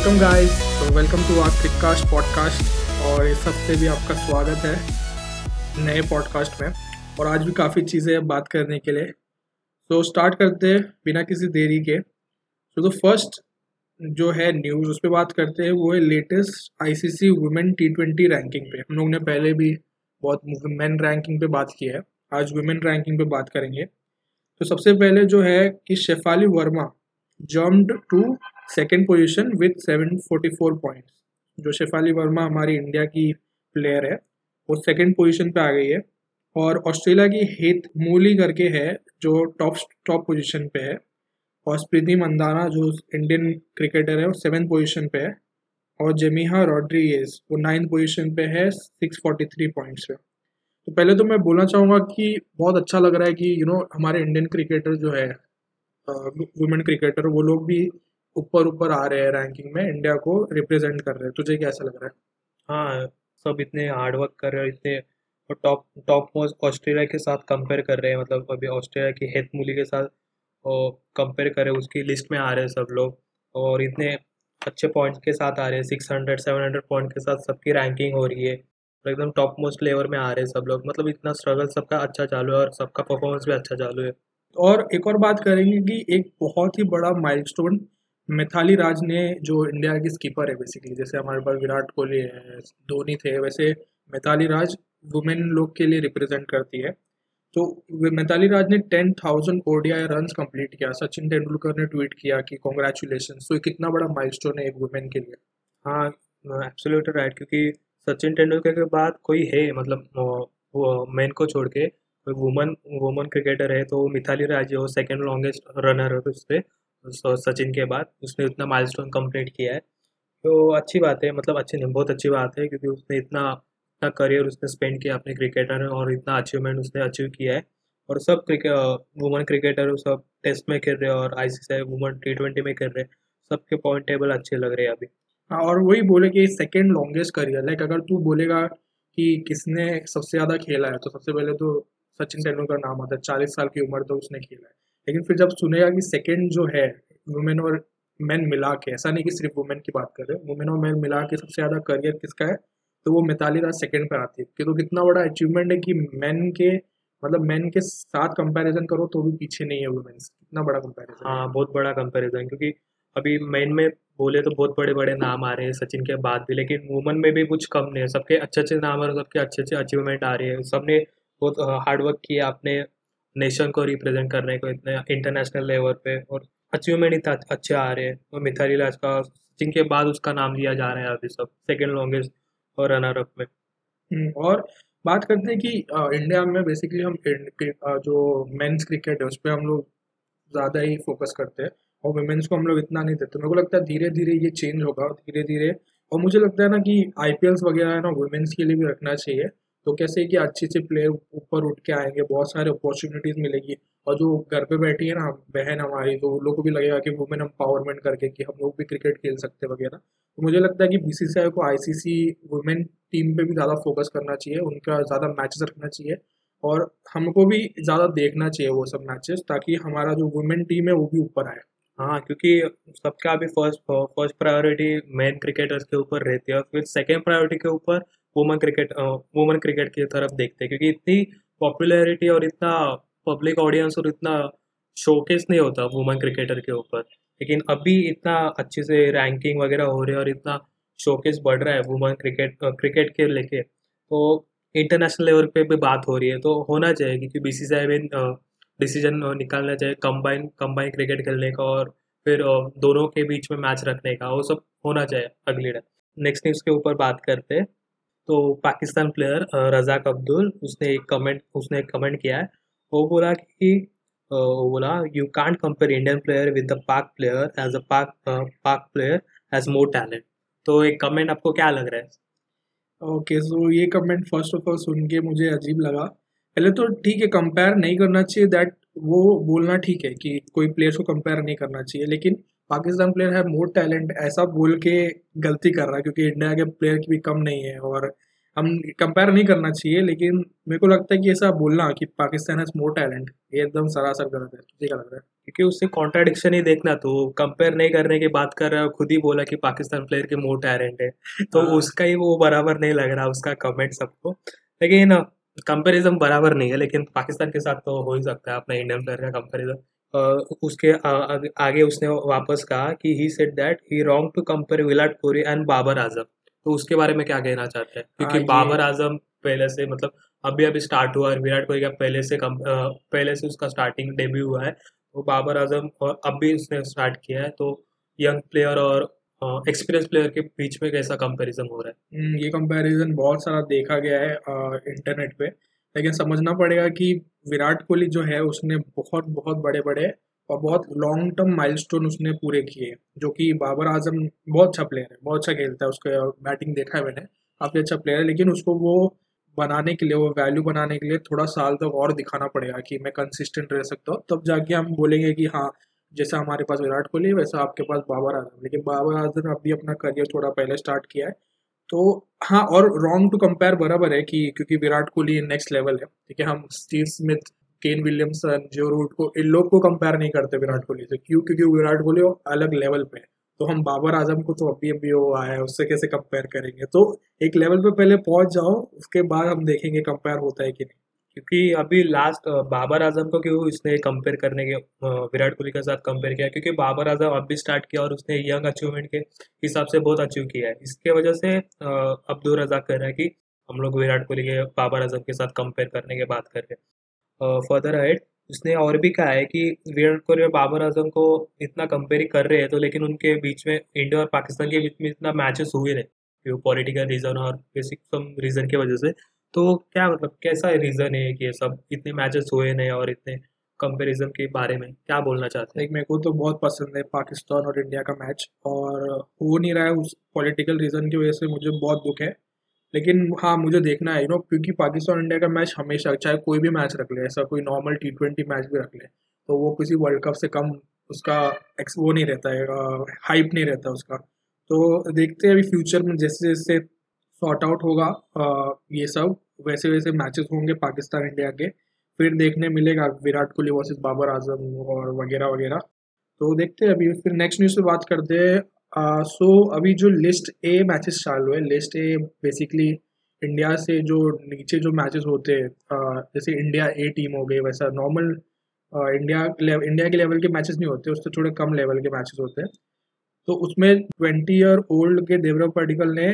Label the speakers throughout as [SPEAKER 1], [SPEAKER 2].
[SPEAKER 1] Welcome guys तो welcome to our Crickcast podcast और इस हफ़्ते भी आपका स्वागत है नए पॉडकास्ट में। और आज भी काफ़ी चीज़ें बात करने के लिए। तो स्टार्ट करते हैं बिना किसी देरी के। तो द फ़र्स्ट जो है न्यूज़ उस पर बात करते हैं, वो है latest ICC women T twenty ranking पे। हम लोग ने पहले भी बहुत मेन रैंकिंग पे बात की है। आज वुमेन रैंकिंग पे बात करेंगे। तो सबसे पहले जो है कि Shafali Verma jumped to second position with seven forty four points जो शेफाली वर्मा हमारी इंडिया की प्लेयर है वो सेकेंड पोजिशन पे आ गई है और ऑस्ट्रेलिया की हेत मूली करके है जो टॉप टॉप पोजीशन पे है और स्प्रीति मंदाना जो इंडियन क्रिकेटर है वो सेवन पोजीशन पे है और जेमिहा रॉड्रीगेज वो नाइन्थ पोजीशन पे है सिक्स फोर्टी थ्री पॉइंट्स पे। तो पहले तो मैं बोलना चाहूँगा कि बहुत अच्छा लग रहा है कि यू you नो know, हमारे इंडियन क्रिकेटर जो है वुमेन क्रिकेटर वो लोग भी ऊपर ऊपर आ रहे हैं रैंकिंग में इंडिया को रिप्रेजेंट कर रहे हैं। तुझे कैसा लग रहा है?
[SPEAKER 2] हाँ सब इतने हार्डवर्क कर रहे हैं इतने और टॉप टॉप मोस्ट ऑस्ट्रेलिया के साथ कंपेयर कर रहे हैं। मतलब अभी ऑस्ट्रेलिया की हेथ मूली के साथ कंपेयर कर रहे हैं उसकी लिस्ट में आ रहे हैं सब लोग। और इतने अच्छे पॉइंट्स के साथ आ रहे हैं six hundred seven hundred point के साथ सबकी रैंकिंग हो रही है। और एकदम टॉप मोस्ट लेवल में आ रहे हैं सब लोग। मतलब इतना स्ट्रगल सबका अच्छा चालू है और सबका परफॉर्मेंस भी अच्छा चालू है।
[SPEAKER 1] और एक और बात करेंगे कि एक बहुत ही बड़ा माइलस्टोन मिथाली राज ने जो इंडिया की स्कीपर है बेसिकली जैसे हमारे पास विराट कोहली है, धोनी थे, वैसे मिथाली राज वुमेन लोग के लिए रिप्रेजेंट करती है। तो मिताली राज ने ten thousand ODI run complete किया। सचिन तेंदुलकर ने ट्वीट किया कि कॉन्ग्रेचुलेशन तो कितना बड़ा माइलस्टोन है एक वुमेन के लिए?
[SPEAKER 2] हाँ एब्सोल्यूट राइट क्योंकि सचिन तेंदुलकर के बाद कोई है मतलब मैन को छोड़ के वुमन वुमन क्रिकेटर है तो Mithali Raj second longest runner है उस पर सचिन के बाद। उसने इतना माइलस्टोन कंप्लीट किया है। तो अच्छी बात है मतलब अच्छी नहीं, बहुत अच्छी बात है, क्योंकि उसने इतना इतना करियर उसने स्पेंड किया, अपने क्रिकेटर और इतना अचीवमेंट उसने अचीव किया है। और सब क्रिकेट वुमन क्रिकेटर सब टेस्ट में खेल रहे हैं और आई वुमन टी ट्वेंटी में खेल रहे हैं। सबके पॉइंट टेबल अच्छे लग रहे हैं अभी।
[SPEAKER 1] हाँ और वही बोले कि सेकेंड लॉन्गेस्ट करियर लाइक अगर तू बोलेगा कि किसने सबसे ज़्यादा खेला है तो सबसे पहले तो सचिन तेंदुलकर नाम आता है। चालीस साल की उम्र तो उसने खेला है। लेकिन फिर जब सुनेगा कि सेकेंड जो है वुमेन और मैन मिला के ऐसा नहीं कि सिर्फ़ वुमेन की बात कर रहे वुमेन और मैन मिला के सबसे ज़्यादा करियर किसका है तो वो मिताली राज सेकेंड पर आती है। कि तो कितना बड़ा अचीवमेंट है कि मैन के मतलब मैन के साथ कंपैरिजन करो तो भी पीछे नहीं है वुमेन्स कितना बड़ा कंपैरिजन
[SPEAKER 2] हाँ। बहुत बड़ा कंपैरिजन क्योंकि अभी मैन में बोले तो बहुत बड़े बड़े नाम आ रहे हैं, सचिन के बाद भी, लेकिन वुमन में भी कुछ कम नहीं है। सबके अच्छे अच्छे नाम और सबके अच्छे अच्छे अचीवमेंट आ रहे हैं। सबने बहुत हार्डवर्क किया अपने नेशन को रिप्रेजेंट करने को इतने इंटरनेशनल लेवल पे और अचीवमेंट इतना अच्छे आ रहे हैं। और मिथाली राज का सचिन के बाद उसका नाम लिया जा रहा है अभी सब सेकेंड लॉन्गेस्ट और रनर अप में।
[SPEAKER 1] हम्म, और बात करते हैं कि इंडिया में बेसिकली हम जो मेंस क्रिकेट है उस पर हम लोग ज़्यादा ही फोकस करते हैं। और वुमेन्स को हम लोग इतना नहीं देते। मेरे को लगता है धीरे धीरे ये चेंज होगा धीरे धीरे और मुझे लगता है ना कि आई वगैरह है ना वुमेंस के लिए भी रखना चाहिए। तो कैसे कि अच्छे अच्छे प्लेयर ऊपर उठ के आएँगे, बहुत सारे अपॉर्चुनिटीज़ मिलेगी। और जो घर पे बैठी है ना बहन हमारी तो उन लोग को भी लगेगा कि वुमेन एम्पावरमेंट करके कि हम लोग भी क्रिकेट खेल सकते वगैरह। तो मुझे लगता है कि बीसीसीआई को आईसीसी वुमेन टीम पे भी ज़्यादा फोकस करना चाहिए, उनका ज़्यादा मैचेस रखना चाहिए और हमको भी ज़्यादा देखना चाहिए वो सब मैचेस ताकि हमारा जो वुमेन टीम है वो भी ऊपर आए।
[SPEAKER 2] हाँ क्योंकि सबका अभी first first priority men cricketers के ऊपर रहती है और फिर सेकेंड प्रायोरिटी के ऊपर वुमन क्रिकेट वुमन क्रिकेट की तरफ़ देखते हैं, क्योंकि इतनी पॉपुलैरिटी और इतना पब्लिक ऑडियंस और इतना शोकेस नहीं होता वुमन क्रिकेटर के ऊपर। लेकिन अभी इतना अच्छे से रैंकिंग वगैरह हो रही है और इतना शोकेस बढ़ रहा है वुमन क्रिकेट क्रिकेट के लेके तो इंटरनेशनल लेवल पे भी बात हो रही है। तो होना चाहिए क्योंकि बी सी आई डिसीज़न निकालना चाहिए कंबाइन कंबाइन क्रिकेट खेलने का और फिर दोनों के बीच में मैच रखने का, वो सब होना चाहिए अगली नेक्स्ट न्यूज़ के ऊपर बात करते हैं। तो पाकिस्तान प्लेयर रजाक अब्दुल, उसने एक कमेंट उसने एक कमेंट किया है। वो बोला कि वो बोला you can't compare Indian player with the Pak player as a Pak Pak player has more talent तो एक कमेंट आपको क्या लग रहा है?
[SPEAKER 1] ओके सो ये कमेंट फ़र्स्ट ऑफ़ ऑल सुन के मुझे अजीब लगा। पहले तो ठीक है कंपेयर नहीं करना चाहिए दैट वो बोलना ठीक है कि कोई प्लेयर्स को कंपेयर नहीं करना चाहिए, लेकिन पाकिस्तान प्लेयर है मोर टैलेंट ऐसा बोल के गलती कर रहा है क्योंकि इंडिया के प्लेयर की भी कम नहीं है और हम कंपेयर नहीं करना चाहिए लेकिन मेरे को लगता है कि ऐसा बोलना कि पाकिस्तान हैज़ मोर टैलेंट ये एकदम सरासर गलत है तुझे क्या लग रहा है।
[SPEAKER 2] क्योंकि उससे कॉन्ट्राडिक्शन ही देखना तो कंपेयर नहीं करने की बात कर रहा है खुद ही बोला कि पाकिस्तान प्लेयर के मोर टैलेंट है तो
[SPEAKER 1] हाँ।
[SPEAKER 2] उसका ही वो बराबर नहीं लग रहा उसका कमेंट सबको। लेकिन कंपैरिजन बराबर नहीं है लेकिन पाकिस्तान के साथ तो हो ही सकता है अपना इंडियन प्लेयर का कंपैरिजन उसके आ, आगे, आगे उसने वापस कहा कि he said that he wrong to compare Virat Kohli and Babar Azam तो उसके बारे में क्या कहना चाहते हैं? क्योंकि
[SPEAKER 1] हाँ,
[SPEAKER 2] बाबर आज़म पहले से मतलब अभी अभी स्टार्ट हुआ है विराट कोहली का पहले से कम पहले से उसका स्टार्टिंग डेब्यू हुआ है। तो बाबर आज़म और अब भी उसने स्टार्ट किया है। तो यंग प्लेयर और एक्सपीरियंस प्लेयर के बीच में कैसा कंपैरिजन हो रहा है?
[SPEAKER 1] हम्म, ये कंपैरिजन बहुत सारा देखा गया है इंटरनेट पे। लेकिन समझना पड़ेगा कि विराट कोहली जो है, उसने बहुत बहुत बड़े बड़े और बहुत लॉन्ग टर्म माइलस्टोन उसने पूरे किए, जो कि बाबर आज़म बहुत अच्छा प्लेयर है, बहुत अच्छा खेलता है उसका बैटिंग देखा है मैंने, काफ़ी अच्छा प्लेयर है, लेकिन उसको वो बनाने के लिए, वो वैल्यू बनाने के लिए थोड़ा साल तक और दिखाना पड़ेगा कि मैं कंसिस्टेंट रह सकता हूँ। तब जाके हम बोलेंगे कि हाँ जैसा हमारे पास विराट कोहली वैसा आपके पास बाबर आज़म। लेकिन बाबर आज़म अभी अपना करियर थोड़ा पहले स्टार्ट किया है तो हाँ और रॉन्ग टू कंपेयर बराबर है कि, क्योंकि विराट कोहली नेक्स्ट लेवल है। ठीक है, हम Steve Smith Kane Williamson Joe Root को, इन लोग को कंपेयर नहीं करते विराट कोहली से। क्यों? क्योंकि विराट कोहली अलग लेवल पे है। तो हम बाबर आज़म को तो अभी अभी वो आया है, उससे कैसे कंपेयर करेंगे? तो एक लेवल पे पहले पहुँच जाओ, उसके बाद हम देखेंगे कंपेयर होता है कि नहीं।
[SPEAKER 2] क्योंकि अभी लास्ट बाबर आज़म को क्यों इसने कंपेयर करने के विराट कोहली के साथ कंपेयर किया? क्योंकि बाबर आज़म अब भी स्टार्ट किया और उसने यंग अचीवमेंट के हिसाब से बहुत अचीव किया है। इसके वजह से अब्दुल रजाक कह रहा है कि हम लोग विराट कोहली के, बाबर आज़म के साथ कंपेयर करने की बात कर रहे हैं। फर्दर हेड उसने और भी कहा है कि विराट कोहली और बाबर आज़म को इतना कंपेयर कर रहे हैं तो लेकिन उनके बीच में इंडिया और पाकिस्तान के बीच में इतना मैचेस हुए नहीं। पॉलिटिकल रीज़न और बेसिक सम रीज़न की वजह से तो क्या मतलब कैसा रीज़न है कि ये सब? इतने मैचेस हुए नहीं और इतने कंपैरिजन के बारे में क्या बोलना चाहते हैं?
[SPEAKER 1] मेरे को तो बहुत पसंद है पाकिस्तान और इंडिया का मैच और हो नहीं रहा है उस पॉलिटिकल रीज़न की वजह से मुझे बहुत दुख है। लेकिन हाँ मुझे देखना है यू नो क्योंकि पाकिस्तान इंडिया का मैच हमेशा, चाहे कोई भी मैच रख ले, ऐसा कोई नॉर्मल टी ट्वेंटी मैच भी रख ले तो वो किसी वर्ल्ड कप से कम उसका एक्स वो नहीं रहता है हाइप नहीं रहता उसका। तो देखते हैं अभी फ्यूचर में जैसे जैसे सॉर्ट आउट होगा ये सब। वैसे वैसे मैचेस होंगे पाकिस्तान इंडिया के। फिर देखने मिलेगा विराट कोहली वर्सेस बाबर आज़म और वगैरह वगैरह। तो देखते हैं अभी। फिर नेक्स्ट न्यूज़ पे बात करते हैं। सो अभी जो लिस्ट ए मैचेस चालू है लिस्ट ए बेसिकली इंडिया से जो नीचे जो मैचेस होते हैं जैसे इंडिया ए टीम हो गई वैसा नॉर्मल इंडिया इंडिया के लेवल के मैचेस नहीं होते, उससे थोड़े कम लेवल के मैचेस होते हैं। तो उसमें ट्वेंटी ईयर ओल्ड के देवरव पडिकल ने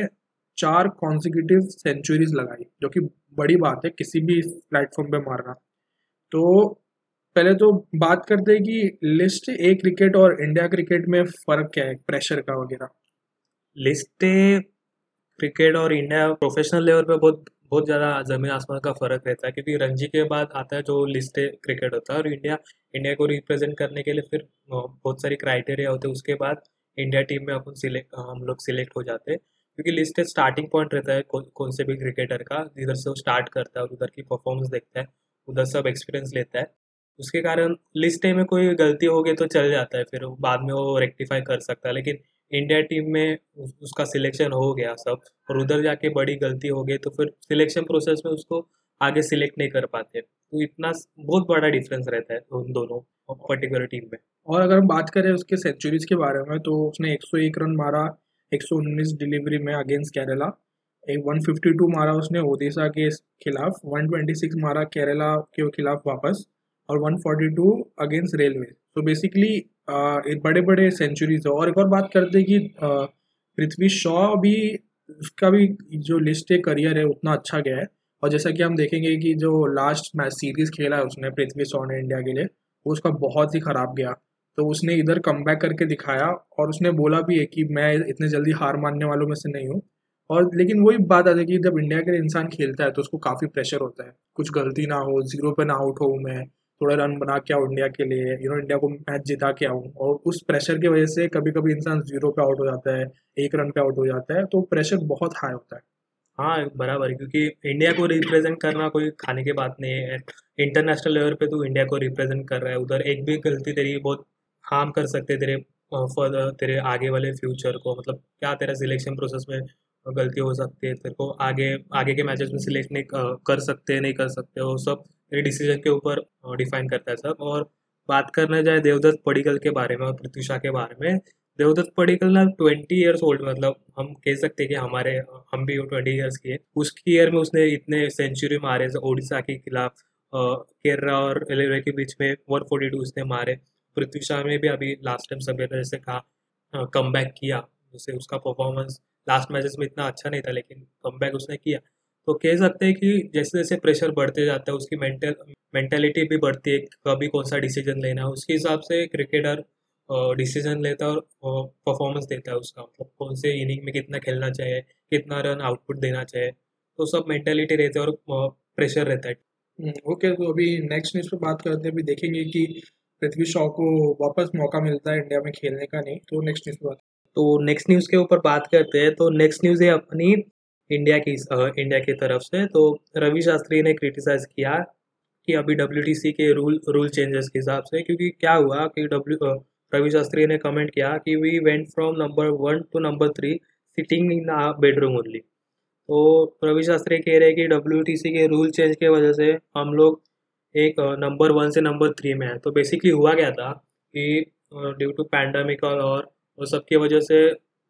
[SPEAKER 1] चार कॉन्सिक्यूटिव सेंचुरीज लगाई, जो कि बड़ी बात है, किसी भी प्लेटफॉर्म पे मारना। तो पहले तो बात करते हैं कि लिस्ट ए क्रिकेट और इंडिया क्रिकेट में फ़र्क क्या है प्रेशर का वगैरह?
[SPEAKER 2] लिस्ट क्रिकेट और इंडिया प्रोफेशनल लेवल पे बहुत बहुत ज़्यादा ज़मीन आसमान का फ़र्क रहता है, क्योंकि रणजी के बाद आता है जो लिस्ट क्रिकेट होता है और इंडिया इंडिया को रिप्रेजेंट करने के लिए फिर बहुत सारी क्राइटेरिया होते हैं, उसके बाद इंडिया टीम में अपन सिलेक्ट हम लोग सिलेक्ट हो जाते हैं। क्योंकि लिस्ट स्टार्टिंग पॉइंट रहता है कौन से भी क्रिकेटर का जिधर से वो स्टार्ट करता है और उधर की परफॉर्मेंस देखता है, उधर सब एक्सपीरियंस लेता है। उसके कारण लिस्ट में कोई गलती हो गई तो चल जाता है, फिर बाद में वो रेक्टिफाई कर सकता है। लेकिन इंडिया टीम में उसका सिलेक्शन हो गया सब और उधर जाके बड़ी गलती हो गई तो फिर सिलेक्शन प्रोसेस में उसको आगे सिलेक्ट नहीं कर पाते। तो इतना बहुत बड़ा डिफरेंस रहता है उन दोनों पर्टिकुलर टीम में।
[SPEAKER 1] और अगर हम बात करें उसके सेंचुरीज के बारे में तो उसने 101 रन मारा 119 डिलीवरी में अगेंस्ट केरला। एक 152 मारा उसने ओडिशा के खिलाफ 126 मारा केरला के खिलाफ वापस, और 142 अगेंस्ट रेलवे। तो बेसिकली बड़े बड़े सेंचुरीज है। और एक और बात करते कि पृथ्वी शॉ भी, उसका भी जो लिस्ट है करियर है, उतना अच्छा गया है। और जैसा कि हम देखेंगे कि जो लास्ट मैच सीरीज़ खेला है उसने, पृथ्वी शॉ ने इंडिया के लिए, वो उसका बहुत ही ख़राब गया। तो उसने इधर कम करके दिखाया और उसने बोला भी है कि मैं इतने जल्दी हार मानने वालों में से नहीं हूँ। और लेकिन वही बात आती है कि जब इंडिया के लिए इंसान खेलता है तो उसको काफ़ी प्रेशर होता है। कुछ गलती ना हो ज़ीरो पे ना आउट हो मैं, थोड़ा रन बना के आऊँ इंडिया के लिए यू नो इंडिया को मैच जिता के आऊँ। और उस प्रेशर की वजह से कभी कभी इंसान ज़ीरो पे आउट हो जाता है, एक रन पे आउट हो जाता है तो प्रेशर बहुत हाई होता है।
[SPEAKER 2] हाँ बराबर, क्योंकि इंडिया को रिप्रेजेंट करना कोई खाने की बात नहीं है। इंटरनेशनल लेवल पे तो इंडिया को रिप्रेजेंट कर रहा है, उधर एक भी गलती तेरी बहुत हार्म कर सकते तेरे फर्दर तेरे आगे वाले फ्यूचर को? मतलब क्या तेरा सिलेक्शन प्रोसेस में गलती हो सकती है? तेरे को आगे आगे के मैचेस में सिलेक्ट नहीं कर सकते, नहीं कर सकते वो सब तेरे डिसीज़न के ऊपर डिफाइन करता है सब। और बात करना जाए देवदत्त पडिकल के बारे में और शाह के बारे में, देवदत्त पडिकल ना ट्वेंटी ईयर्स ओल्ड मतलब हम कह सकते हैं कि हमारे हम भी ट्वेंटी ईयर्स के उसकी ईयर में उसने इतने सेंचुरी मारे ओडिशा के खिलाफ केरला और एलेवे के बीच में वन फोर्टी टू उसने मारे। पृथ्वी शाह ने भी अभी लास्ट टाइम सभी जैसे कहा कम बैक किया जैसे उसका परफॉर्मेंस लास्ट मैचेस में इतना अच्छा नहीं था लेकिन कम बैक उसने किया। तो कह सकते हैं कि जैसे जैसे प्रेशर बढ़ते जाता है उसकी मेंटल मेंटेलिटी भी बढ़ती है कभी कौन सा डिसीज़न लेना है उसके हिसाब से क्रिकेटर डिसीज़न लेता है और परफॉर्मेंस देता है उसका मतलब कौन से इनिंग में कितना खेलना चाहिए कितना रन आउटपुट देना चाहिए तो सब मेंटेलिटी रहती है और प्रेशर रहता है।
[SPEAKER 1] ओके हम्म, तो अभी नेक्स्ट न्यूज़ पे बात करते हैं अभी देखेंगे कि पृथ्वी शॉ को वापस मौका मिलता है इंडिया में खेलने का नहीं तो नेक्स्ट न्यूज़ बात।
[SPEAKER 2] तो नेक्स्ट न्यूज़ के ऊपर बात करते हैं तो नेक्स्ट न्यूज़ है अपनी इंडिया की इंडिया की तरफ़ से। तो रवि शास्त्री ने क्रिटिसाइज किया कि अभी डब्ल्यूटीसी के रूल रूल चेंजेस के हिसाब से, क्योंकि क्या हुआ कि डब्ल्यू रवि शास्त्री ने कमेंट किया कि we went from number one to number three sitting in bedroom only तो रवि शास्त्री कह रहे हैं कि डब्ल्यूटीसी के रूल चेंज के वजह से हम लोग एक नंबर वन से नंबर थ्री में है। तो बेसिकली हुआ क्या था कि ड्यू टू पैंडमिक और और सबकी वजह से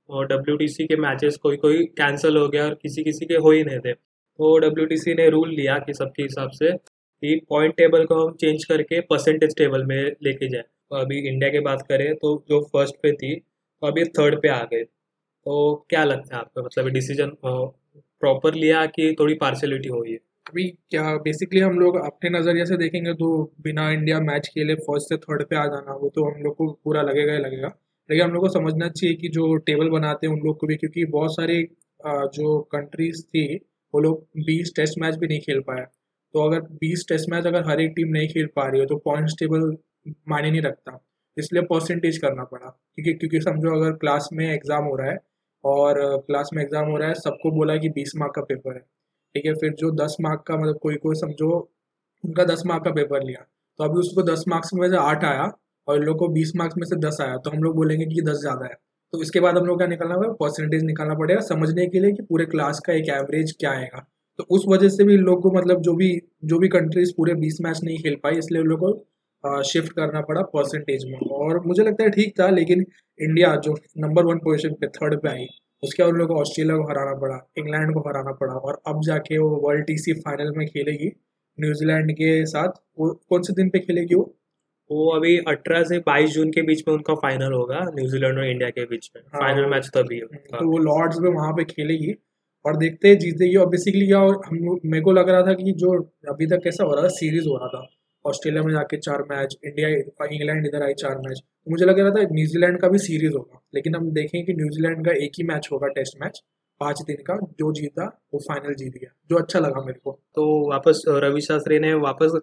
[SPEAKER 2] डब्ल्यूटीसी के मैचेस कोई कोई कैंसिल हो गया और किसी किसी के हो ही नहीं थे। तो डब्ल्यूटीसी ने रूल लिया कि सबके हिसाब से कि पॉइंट टेबल को हम चेंज करके परसेंटेज टेबल में लेके जाए। तो अभी इंडिया की बात करें तो जो फ़र्स्ट पे थी तो अभी थर्ड पे आ गए। तो क्या लगता है आपको? मतलब डिसीज़न प्रॉपर लिया कि थोड़ी पार्शलिटी हुई है
[SPEAKER 1] अभी क्या बेसिकली हम लोग अपने नज़रिए से देखेंगे तो बिना इंडिया मैच खेले फ़र्स्ट से थर्ड पे आ जाना, वो तो हम लोग को पूरा लगेगा ही लगेगा। लेकिन हम लोग को समझना चाहिए कि जो टेबल बनाते हैं उन लोग को भी, क्योंकि बहुत सारे जो कंट्रीज़ थी, वो लोग बीस टेस्ट मैच भी नहीं खेल पाए। तो अगर बीस टेस्ट मैच अगर हर एक टीम नहीं खेल पा रही हो तो पॉइंट्स टेबल मायने नहीं रखता। इसलिए परसेंटेज करना पड़ा। क्योंकि क्योंकि समझो अगर क्लास में एग्ज़ाम हो रहा है, और क्लास में एग्ज़ाम हो रहा है, सबको बोला है कि बीस मार्क का पेपर है। ठीक है, फिर जो दस मार्क का मतलब कोई कोई समझो उनका दस मार्क का पेपर लिया तो अभी उसको दस मार्क्स में से आठ आया और इन लोग को बीस मार्क्स में से दस आया तो हम लोग बोलेंगे कि दस ज़्यादा है। तो इसके बाद हम लोग क्या निकालना पड़ेगा? परसेंटेज निकालना पड़ेगा समझने के लिए कि पूरे क्लास का एक एवरेज क्या आएगा। तो उस वजह से भी इन लोग को मतलब जो भी जो भी कंट्रीज़ पूरे बीस मैच नहीं खेल पाई, इसलिए उन लोग को शिफ्ट करना पड़ा परसेंटेज में। और मुझे लगता है ठीक था, लेकिन इंडिया जो नंबर वन पोजिशन पे थर्ड पे आई उसके बाद उन लोग को ऑस्ट्रेलिया को हराना पड़ा इंग्लैंड को हराना पड़ा और अब जाके वो वर्ल्ड टीसी फाइनल में खेलेगी। न्यूजीलैंड के साथ वो कौन से दिन पे खेलेगी वो?
[SPEAKER 2] वो अभी अठारह से बाईस जून के बीच में उनका फाइनल होगा न्यूजीलैंड और इंडिया के बीच में। हाँ, फाइनल मैच तभी
[SPEAKER 1] तो वो लॉर्ड्स में वहाँ पे खेलेगी और देखते हैं जीतेगी। और बेसिकली क्या हम मेरे को लग रहा था कि जो अभी तक कैसा हो रहा था सीरीज़ हो रहा था। ऑस्ट्रेलिया में जाके चार मैच इंडिया इंग्लैंड इधर आई चार मैच। तो मुझे लग रहा था न्यूजीलैंड का भी सीरीज़ होगा। लेकिन हम देखें कि न्यूजीलैंड का एक ही मैच होगा टेस्ट मैच पाँच दिन का जो जीता वो फाइनल जीत गया जो अच्छा लगा मेरे को।
[SPEAKER 2] तो वापस रवि शास्त्री ने वापस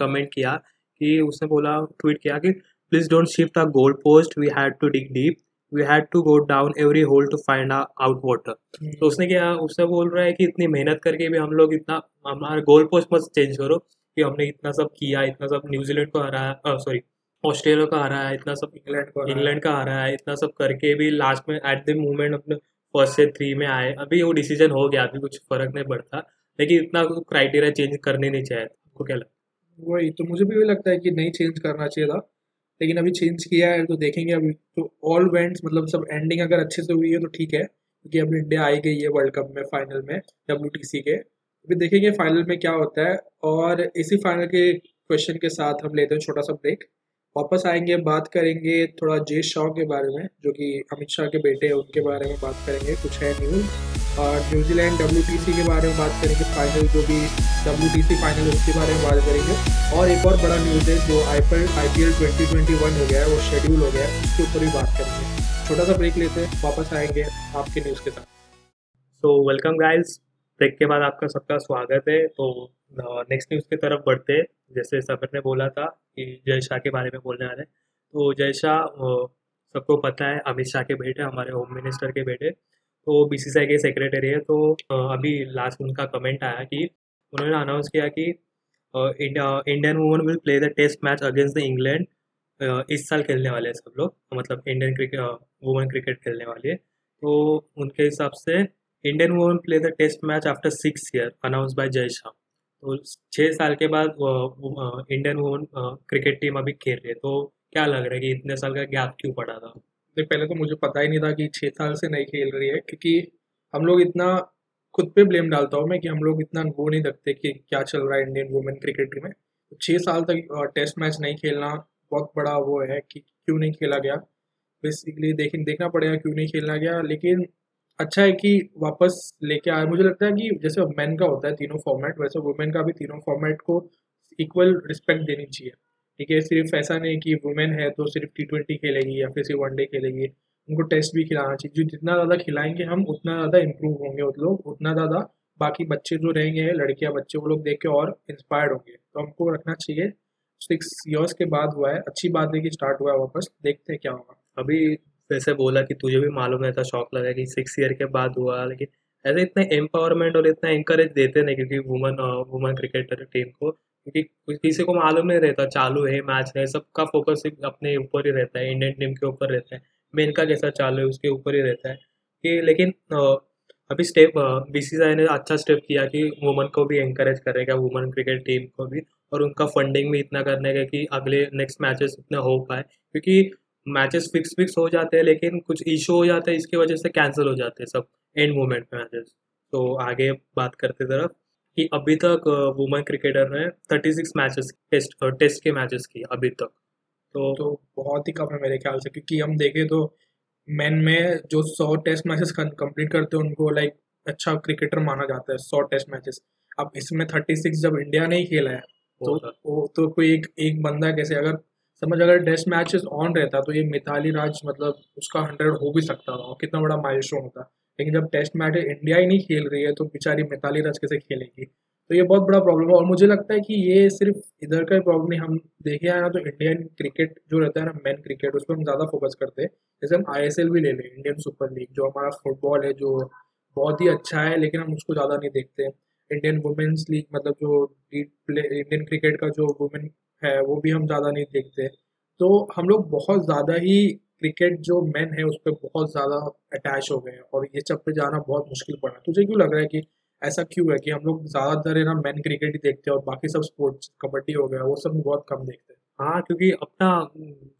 [SPEAKER 2] कमेंट किया कि उसने बोला ट्वीट किया कि please don't shift a goal post we had to dig deep we had to go down every hole to find out water तो उसने क्या उसने बोल रहा है कि इतनी मेहनत करके भी हम लोग इतना हमारे गोल पोस्ट मत चेंज करो। कि हमने इतना सब किया इतना सब न्यूजीलैंड को हराया सॉरी ऑस्ट्रेलिया का हराया इतना सब इंग्लैंड को इंग्लैंड का हराया इतना सब करके भी लास्ट में एट द मोमेंट अपने फ़र्स्ट से थ्री में आए। अभी वो डिसीज़न हो गया अभी कुछ फ़र्क नहीं पड़ता लेकिन इतना क्राइटेरिया चेंज करने नहीं चाहिए। आपको क्या लगता
[SPEAKER 1] वही तो मुझे भी लगता है कि नहीं चेंज करना चाहिए था लेकिन अभी चेंज किया है तो देखेंगे अभी। तो ऑल वेंट्स मतलब सब एंडिंग अगर अच्छे से हुई है तो ठीक है क्योंकि अभी इंडिया आई गई है वर्ल्ड कप में फाइनल में डब्ल्यूटीसी के। अभी देखेंगे फाइनल में क्या होता है और इसी फाइनल के क्वेश्चन के साथ हम लेते हैं छोटा सा ब्रेक वापस आएँगे, बात करेंगे थोड़ा जे शाह के बारे में, जो कि अमित शाह के बेटे हैं, उनके बारे में बात करेंगे। कुछ है न्यूज़ और न्यूजीलैंड डब्ल्यू के बारे में बात करेंगे फाइनल जो भी डब्ल्यू फाइनल उसके बारे में बात करेंगे। और एक और बड़ा न्यूज़ है, जो I P L I P L twenty twenty one हो गया है, वो शेड्यूल हो गया है, उसके ऊपर भी बात करेंगे। छोटा सा ब्रेक लेते हैं, वापस आएँगे आपके न्यूज़ के साथ।
[SPEAKER 2] सो वेलकम गाइज़ ब्रेक के बाद आपका सबका स्वागत है। तो नेक्स्ट न्यूज़ की तरफ़ बढ़ते जैसे सबर ने बोला था कि जय शाह के बारे में बोलने वाले तो जय शाह सबको पता है, अमित शाह के बेटे, हमारे होम मिनिस्टर के बेटे। तो बीसीसीआई के सेक्रेटरी है। तो अभी लास्ट उनका कमेंट आया कि उन्होंने अनाउंस किया कि Indian woman will play the test match against the England इस साल खेलने वाले हैं सब लोग। मतलब इंडियन क्रिकेट वुमेन क्रिकेट खेलने वाले हैं। तो उनके हिसाब से Indian women play the test match after six year announce by Jay Shah तो छः साल के बाद इंडियन वुमेन क्रिकेट टीम अभी खेल रही है। तो क्या लग रहा है कि इतने साल का गैप क्यों पड़ा था?
[SPEAKER 1] देख पहले तो मुझे पता ही नहीं था कि छः साल से नहीं खेल रही है, क्योंकि हम लोग इतना खुद पे ब्लेम डालता हूँ मैं कि हम लोग इतना वो नहीं रखते कि क्या चल रहा है इंडियन वुमेन क्रिकेट में। तो छः साल तक टेस्ट मैच नहीं खेलना बहुत बड़ा वो है कि क्यों नहीं खेला गया। बेसिकली देख देखना पड़ेगा क्यों नहीं खेलना गया, लेकिन अच्छा है कि वापस लेके आए। मुझे लगता है कि जैसे मैन का होता है तीनों फॉर्मेट वैसे वुमेन का भी तीनों फॉर्मेट को इक्वल रिस्पेक्ट देनी चाहिए। ठीक है, सिर्फ़ ऐसा नहीं कि वुमेन है तो सिर्फ़ टी ट्वेंटी खेलेगी या फिर सिर्फ़ वनडे खेलेगी। उनको टेस्ट भी खिलाना चाहिए। जो जितना ज़्यादा खिलाएँगे हम, उतना ज़्यादा इम्प्रूव होंगे वो लोग, उतना ज़्यादा बाकी बच्चे जो रहेंगे, लड़कियाँ, बच्चे, वो लोग देख के और इंस्पायर्ड होंगे। तो हमको रखना चाहिए। सिक्स ईयर्स के बाद हुआ है। अच्छी बात है कि स्टार्ट हुआ है वापस। देखते हैं क्या होगा।
[SPEAKER 2] अभी जैसे बोला कि तुझे भी मालूम रहता, शौक लगा कि सिक्स ईयर के बाद हुआ। लेकिन ऐसे इतना एम्पावरमेंट और इतना इंकरेज देते नहीं, क्योंकि वुमन वुमन क्रिकेटर टीम को, क्योंकि किसी को मालूम नहीं रहता, चालू है मैच है, सबका फोकस अपने ऊपर ही रहता है इंडियन टीम के ऊपर रहता है। मेन का कैसा चालू है, उसके ऊपर ही रहता है। कि लेकिन अभी स्टेप बी बीसीसीआई ने अच्छा स्टेप किया कि वुमन को भी इंकरेज करेगा वुमन क्रिकेट टीम को भी, और उनका फंडिंग भी इतना करने का कि अगले नेक्स्ट मैचेस इतना हो पाए। क्योंकि मैचेस फिक्स फिक्स हो जाते हैं लेकिन कुछ इशू हो जाते हैं इसकी वजह से कैंसिल हो जाते हैं सब एंड मोमेंट में मैचेस तो आगे बात करते तरफ़ कि अभी तक वुमेन क्रिकेटर ने thirty six matches test test के मैचेस किए अभी तक.
[SPEAKER 1] तो तो बहुत ही कम है मेरे ख्याल से क्योंकि हम देखें तो मैन में जो सौ टेस्ट मैचेस कंप्लीट करते हैं उनको लाइक अच्छा क्रिकेटर माना जाता है सौ टेस्ट मैचेस अब इसमें थर्टी सिक्स जब इंडिया ने ही खेला है तो वो तो कोई एक एक बंदा कैसे अगर समझ, अगर टेस्ट मैचेस ऑन रहता तो ये मिताली राज मतलब उसका हंड्रेड हो भी सकता था, और कितना बड़ा माइलस्टोन होता। लेकिन जब टेस्ट मैच इंडिया ही नहीं खेल रही है तो बेचारी मिताली राज कैसे खेलेगी? तो ये बहुत बड़ा प्रॉब्लम है, और मुझे लगता है कि ये सिर्फ़ इधर का ही प्रॉब्लम नहीं, हम देखे आए ना तो इंडियन क्रिकेट जो रहता है ना मेन क्रिकेट उस पर हम ज़्यादा फोकस करते हैं। जैसे हम आईएसएल भी ले लें इंडियन सुपर लीग जो हमारा फुटबॉल है, जो बहुत ही अच्छा है, लेकिन हम उसको ज़्यादा नहीं देखते। इंडियन वुमेंस लीग मतलब जो इंडियन क्रिकेट का जो वुमेन है, वो भी हम ज़्यादा नहीं देखते तो हम लोग बहुत ज़्यादा ही क्रिकेट जो मैन है, उस पर बहुत ज़्यादा अटैच हो गए हैं और ये सब पे जाना बहुत मुश्किल पड़ा। तुझे क्यों लग रहा है कि ऐसा क्यों है कि हम लोग ज़्यादातर है ना मैन क्रिकेट ही देखते हैं और बाकी सब स्पोर्ट्स कबड्डी हो गया, वो सब बहुत कम देखते हैं।
[SPEAKER 2] हाँ क्योंकि अपना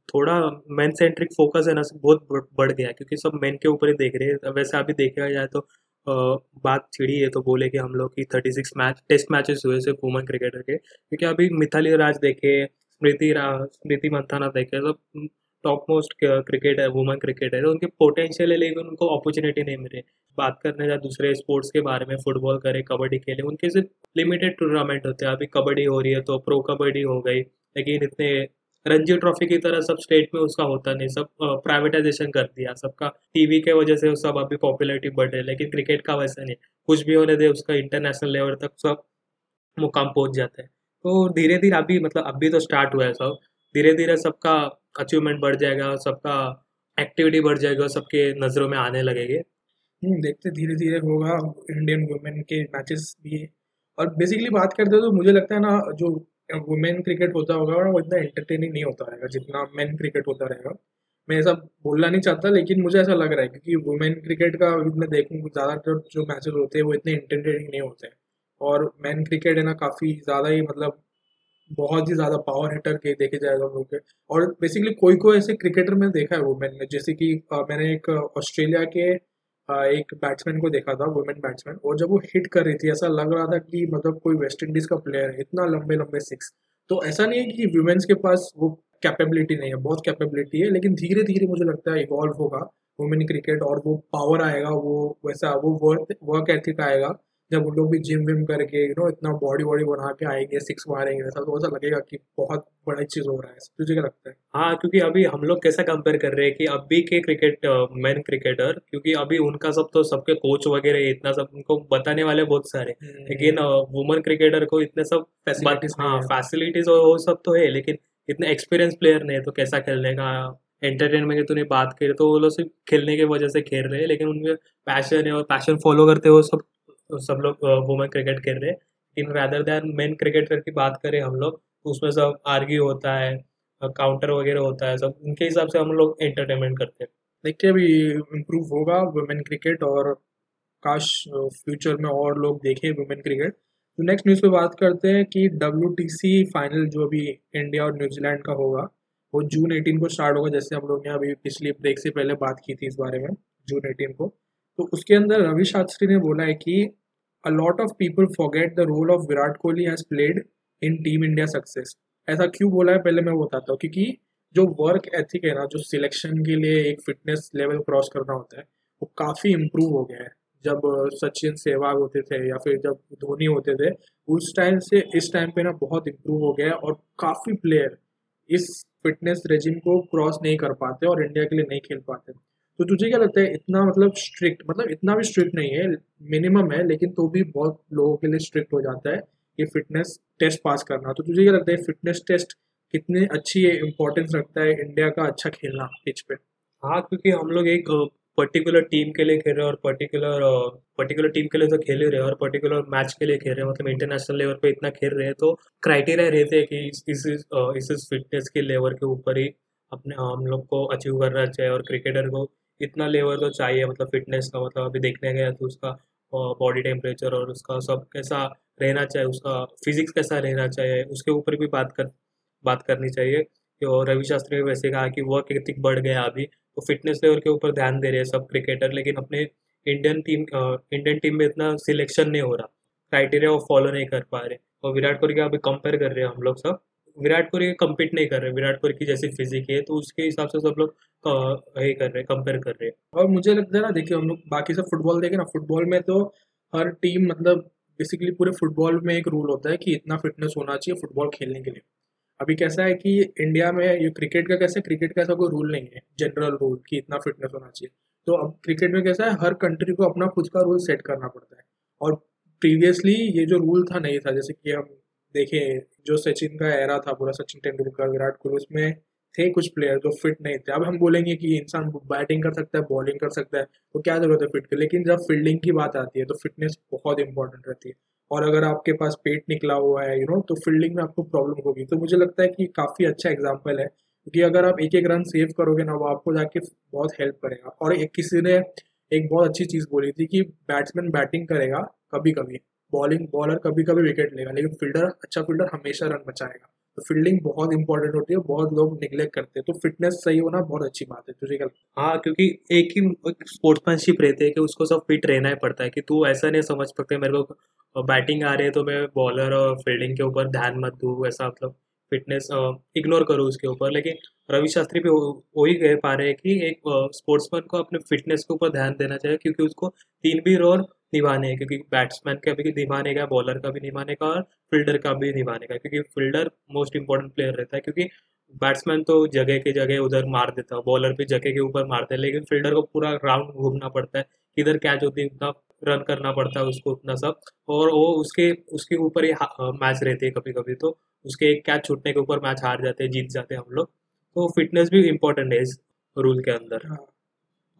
[SPEAKER 2] थोड़ा मैन सेंट्रिक फोकस है ना बहुत बढ़ गया क्योंकि सब मैन के ऊपर ही देख रहे हैं। वैसे अभी देखा जाए तो बात छिड़ी है तो बोले कि हम लोग की thirty six match test matches हुए सिर्फ़ वुमेन क्रिकेटर के। क्योंकि अभी मिथाली राज देखे, स्मृति स्मृति मंथाना देखे, सब टॉप मोस्ट क्रिकेट है वुमेन क्रिकेट है। तो उनके पोटेंशियल है लेकिन उनको अपॉर्चुनिटी नहीं मिले। बात करने जा दूसरे स्पोर्ट्स के बारे में फुटबॉल करे, कबड्डी खेले, उनके सिर्फ़ लिमिटेड टूर्नामेंट होते हैं। अभी कबड्डी हो रही है तो प्रो कबड्डी हो गई। लेकिन इतने रणजी ट्रॉफी की तरह सब स्टेट में उसका होता नहीं सब प्राइवेटाइजेशन कर दिया सबका टीवी के वजह से सब अभी पॉपुलरिटी बढ़ रही है लेकिन क्रिकेट का वैसा नहीं कुछ भी होने दे उसका इंटरनेशनल लेवल तक सब मुकाम पहुँच जाता है। तो धीरे धीरे अभी मतलब अभी तो स्टार्ट हुआ है सब धीरे धीरे सबका अचीवमेंट बढ़ जाएगा सबका एक्टिविटी बढ़ जाएगा सबके नज़रों में आने लगेंगे।
[SPEAKER 1] हम्म, देखते धीरे धीरे होगा इंडियन वुमेन के मैचेस भी और बेसिकली बात करते हो तो मुझे लगता है ना जो वुमेन क्रिकेट होता होगा वो इतना एंटरटेनिंग नहीं होता रहेगा जितना मैन क्रिकेट होता रहेगा। मैं ऐसा बोलना नहीं चाहता, लेकिन मुझे ऐसा लग रहा है क्योंकि वुमेन क्रिकेट का मैं देखूँ, ज़्यादातर जो मैचेस होते हैं वो इतने एंटरटेनिंग नहीं होते हैं। और मैन क्रिकेट है ना, काफ़ी ज़्यादा ही मतलब बहुत ही ज़्यादा पावर हिटर के देखे जाएगा हम लोग। के और बेसिकली कोई कोई ऐसे क्रिकेटर में देखा है वुमेन में, जैसे कि मैंने एक ऑस्ट्रेलिया के एक बैट्समैन को देखा था वुमेन बैट्समैन और जब वो हिट कर रही थी, ऐसा लग रहा था कि मतलब कोई वेस्ट इंडीज़ का प्लेयर है, इतना लंबे लंबे सिक्स तो ऐसा नहीं है कि वुमेन्स के पास वो कैपेबिलिटी नहीं है, बहुत कैपेबिलिटी है, लेकिन धीरे धीरे मुझे लगता है इवॉल्व होगा वुमेन क्रिकेट और वो पावर आएगा, वो वैसा, वो वर्क वर्क एथिक आएगा। जब उन लोग भी जिम विम करके यू नो इतना बॉडी वॉडी बना के आएँगे सिक्स मारेंगे ऐसा तो ऐसा लगेगा कि बहुत बड़ा चीज़ हो रहा है तुझे क्या लगता है?
[SPEAKER 2] हाँ क्योंकि अभी हम लोग कैसा कंपेयर कर रहे हैं कि अभी के क्रिकेट मैन क्रिकेटर क्योंकि अभी उनका सब तो सबके कोच वगैरह इतना सब उनको बताने वाले बहुत सारे हम्म। लेकिन वुमेन क्रिकेटर को इतने सब हाँ फैसिलिटीज़ और वो सब तो है लेकिन इतने एक्सपीरियंस प्लेयर नहीं है तो कैसा खेलने का? एंटरटेनमेंट की तूने बात करी तो वो लोग सिर्फ़ खेलने की वजह से खेल रहे हैं लेकिन उनके पैशन है और पैशन फॉलो करते हुए सब तो सब लोग वुमेन क्रिकेट खेल रहे हैं। In rather than men cricketer की बात करें हम लोग तो उसमें सब आर्ग्यू होता है काउंटर वगैरह होता है, सब उनके हिसाब से हम लोग एंटरटेनमेंट करते हैं।
[SPEAKER 1] देखिए, अभी इम्प्रूव होगा वुमेन क्रिकेट और काश फ्यूचर में और लोग देखें वुमेन क्रिकेट तो नेक्स्ट न्यूज़ पे बात करते हैं कि डब्ल्यूटीसी फाइनल जो अभी इंडिया और न्यूजीलैंड का होगा, वो जून 18 को स्टार्ट होगा, जैसे हम लोग ने अभी पिछली ब्रेक से पहले बात की थी इस बारे में जून 18 को। तो उसके अंदर रवि शास्त्री ने बोला है कि a lot of people forget the role of Virat Kohli has played in team India success ऐसा क्यों बोला है? पहले मैं बताता हूँ, क्योंकि जो वर्क एथिक है ना, जो सिलेक्शन के लिए एक फिटनेस लेवल क्रॉस करना होता है, वो काफ़ी इम्प्रूव हो गया है। जब सचिन सहवाग होते थे या फिर जब धोनी होते थे, उस टाइम से इस टाइम पे ना बहुत इम्प्रूव हो गया है और काफ़ी प्लेयर इस फिटनेस रेजिम को क्रॉस नहीं कर पाते और इंडिया के लिए नहीं खेल पाते। तो तुझे क्या लगता है इतना मतलब स्ट्रिक्ट मतलब इतना भी स्ट्रिक्ट नहीं है मिनिमम है लेकिन तो भी बहुत लोगों के लिए स्ट्रिक्ट हो जाता है ये फिटनेस टेस्ट पास करना। तो तुझे क्या लगता है फिटनेस टेस्ट कितनी अच्छी इंपॉर्टेंस रखता है इंडिया का अच्छा खेलना पिच पे?
[SPEAKER 2] हाँ क्योंकि हम लोग एक पर्टिकुलर टीम के लिए खेल रहे हैं और पर्टिकुलर पर्टिकुलर टीम के लिए तो खेल ही रहे हैं और पर्टिकुलर मैच के लिए खेल रहे हैं। मतलब इंटरनेशनल लेवल पे इतना खेल रहे हैं तो क्राइटेरिया रहते हैं कि इस इस इस, इस फिटनेस के लेवल के ऊपर ही अपने हम लोग को अचीव करना चाहिए और क्रिकेटर को इतना लेवल तो चाहिए मतलब फिटनेस का मतलब अभी देखने गया तो उसका बॉडी टेम्परेचर और उसका सब कैसा रहना चाहिए, उसका फिजिक्स कैसा रहना चाहिए, उसके ऊपर भी बात कर, बात करनी चाहिए। और रवि शास्त्री ने वैसे कहा कि वर्क एथिक बढ़ गया अभी तो फिटनेस लेवल के ऊपर ध्यान दे रहे हैं सब क्रिकेटर लेकिन अपने इंडियन टीम इंडियन टीम में इतना सिलेक्शन नहीं हो रहा क्राइटेरिया वो फॉलो नहीं कर पा रहे। और विराट कोहली का अभी कंपेयर कर रहे हैं हम लोग सब। विराट कोहली कम्पीट नहीं कर रहे। विराट कोहली की जैसी फिजिक है तो उसके हिसाब से सब लोग ये कर रहे हैं कंपेयर कर रहे। हैं
[SPEAKER 1] और मुझे लगता है ना, देखिए, हम लोग बाकी सब फुटबॉल देखें ना फुटबॉल में तो हर टीम मतलब बेसिकली पूरे फुटबॉल में एक रूल होता है कि इतना फिटनेस होना चाहिए फुटबॉल खेलने के लिए। अभी कैसा है कि इंडिया में ये क्रिकेट का कैसा क्रिकेट का ऐसा कोई रूल नहीं है जनरल रूल कि इतना फिटनेस होना चाहिए। तो अब क्रिकेट में कैसा है, हर कंट्री को अपना खुद का रूल सेट करना पड़ता है। और प्रीवियसली ये जो रूल था नहीं था, जैसे कि हम देखें जो सचिन का एरा था, पूरा सचिन तेंदुलकर, विराट कोहली, उसमें थे कुछ प्लेयर जो फिट नहीं थे। अब हम बोलेंगे कि इंसान बैटिंग कर सकता है बॉलिंग कर सकता है तो क्या ज़रूरत है फिट की? लेकिन जब फील्डिंग की बात आती है तो फिटनेस बहुत इंपॉर्टेंट रहती है। और अगर आपके पास पेट निकला हुआ है यू नो तो फील्डिंग में आपको प्रॉब्लम होगी। तो मुझे लगता है कि काफ़ी अच्छा एग्ज़ाम्पल है क्योंकि अगर आप एक एक रन सेव करोगे ना, वो आपको जाके बहुत हेल्प करेगा। और एक किसी ने एक बहुत अच्छी चीज़ बोली थी कि बैट्समैन बैटिंग करेगा कभी कभी बॉलिंग, बॉलर कभी कभी विकेट लेगा, लेकिन फील्डर अच्छा फील्डर हमेशा रन बचाएगा। तो फील्डिंग बहुत इंपॉर्टेंट होती है, बहुत लोग निगलेक्ट करते हैं। तो फिटनेस सही होना बहुत अच्छी बात है, तुझे
[SPEAKER 2] हाँ? क्योंकि एक ही स्पोर्ट्समैनशिप रहती है कि उसको सब फिट रहना ही पड़ता है, कि तू ऐसा नहीं समझ सकते, मेरे को बैटिंग आ रही है तो मैं बॉलर और फील्डिंग के ऊपर ध्यान मत दूँ, ऐसा मतलब फिटनेस इग्नोर करो उसके ऊपर। लेकिन रवि शास्त्री भी वही कह पा रहे हैं कि एक स्पोर्ट्समैन को अपने फिटनेस के ऊपर ध्यान देना चाहिए, क्योंकि उसको तीन भी रोल निभाने हैं, क्योंकि बैट्समैन का भी निभाने का बॉलर का भी निभाने का और फील्डर का भी निभाने का, क्योंकि फील्डर मोस्ट इंपॉर्टेंट प्लेयर रहता है, क्योंकि बैट्समैन तो जगह के जगह उधर मार देता है बॉलर भी जगह के ऊपर मारता है, लेकिन फील्डर को पूरा राउंड घूमना पड़ता है, किधर कैच होती है, उतना रन करना पड़ता है उसको, उतना सब, और वो उसके उसके ऊपर ही मैच रहते हैं कभी कभी तो उसके एक कैच छूटने के ऊपर मैच हार जाते हैं, जीत जाते हैं हम लोग तो फिटनेस भी इम्पोर्टेंट है इस रूल के अंदर।
[SPEAKER 1] हाँ।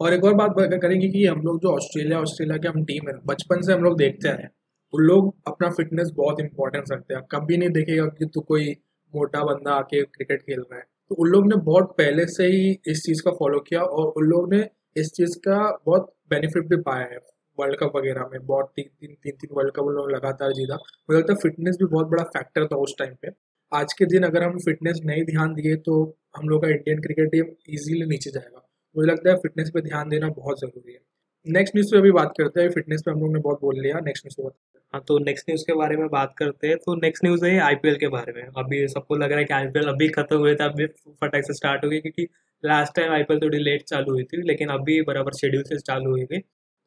[SPEAKER 1] और एक और बात करेंगे कि हम लोग जो ऑस्ट्रेलिया ऑस्ट्रेलिया के हम टीम है, बचपन से हम लोग देखते हैं। उन लोग अपना फिटनेस बहुत इंपॉर्टेंस रखते हैं। कभी नहीं देखेगा कि तू कोई मोटा बंदा आके क्रिकेट खेल रहा है। तो उन लोग ने बहुत पहले से ही इस चीज़ का फॉलो किया और उन लोग ने इस चीज़ का बहुत बेनिफिट भी पाया है। वर्ल्ड कप वगैरह में बहुत तीन तीन तीन तीन वर्ल्ड कप लोग लगातार जीता। मुझे लगता है फिटनेस भी बहुत बड़ा फैक्टर था उस टाइम पे। आज के दिन अगर हम फिटनेस नहीं ध्यान दिए तो हम लोग का इंडियन क्रिकेट टीम इजीली नीचे जाएगा। मुझे लगता है फिटनेस पे ध्यान देना बहुत ज़रूरी है। नेक्स्ट न्यूज़ पे अभी बात करते हैं। फिटनेस पे हम लोग ने बहुत बोल लिया। नेक्स्ट न्यूज़ पे
[SPEAKER 2] हाँ। तो नेक्स्ट न्यूज़ के बारे में बात करते हैं। तो नेक्स्ट न्यूज़ है आईपीएल के बारे में। अभी सबको लग रहा है कि आईपीएल अभी खत्म हुए थे, अभी फटाक से स्टार्ट हो गई क्योंकि लास्ट टाइम आईपीएल थोड़ी लेट चालू हुई थी, लेकिन अभी बराबर शेड्यूल से चालू हुई थी।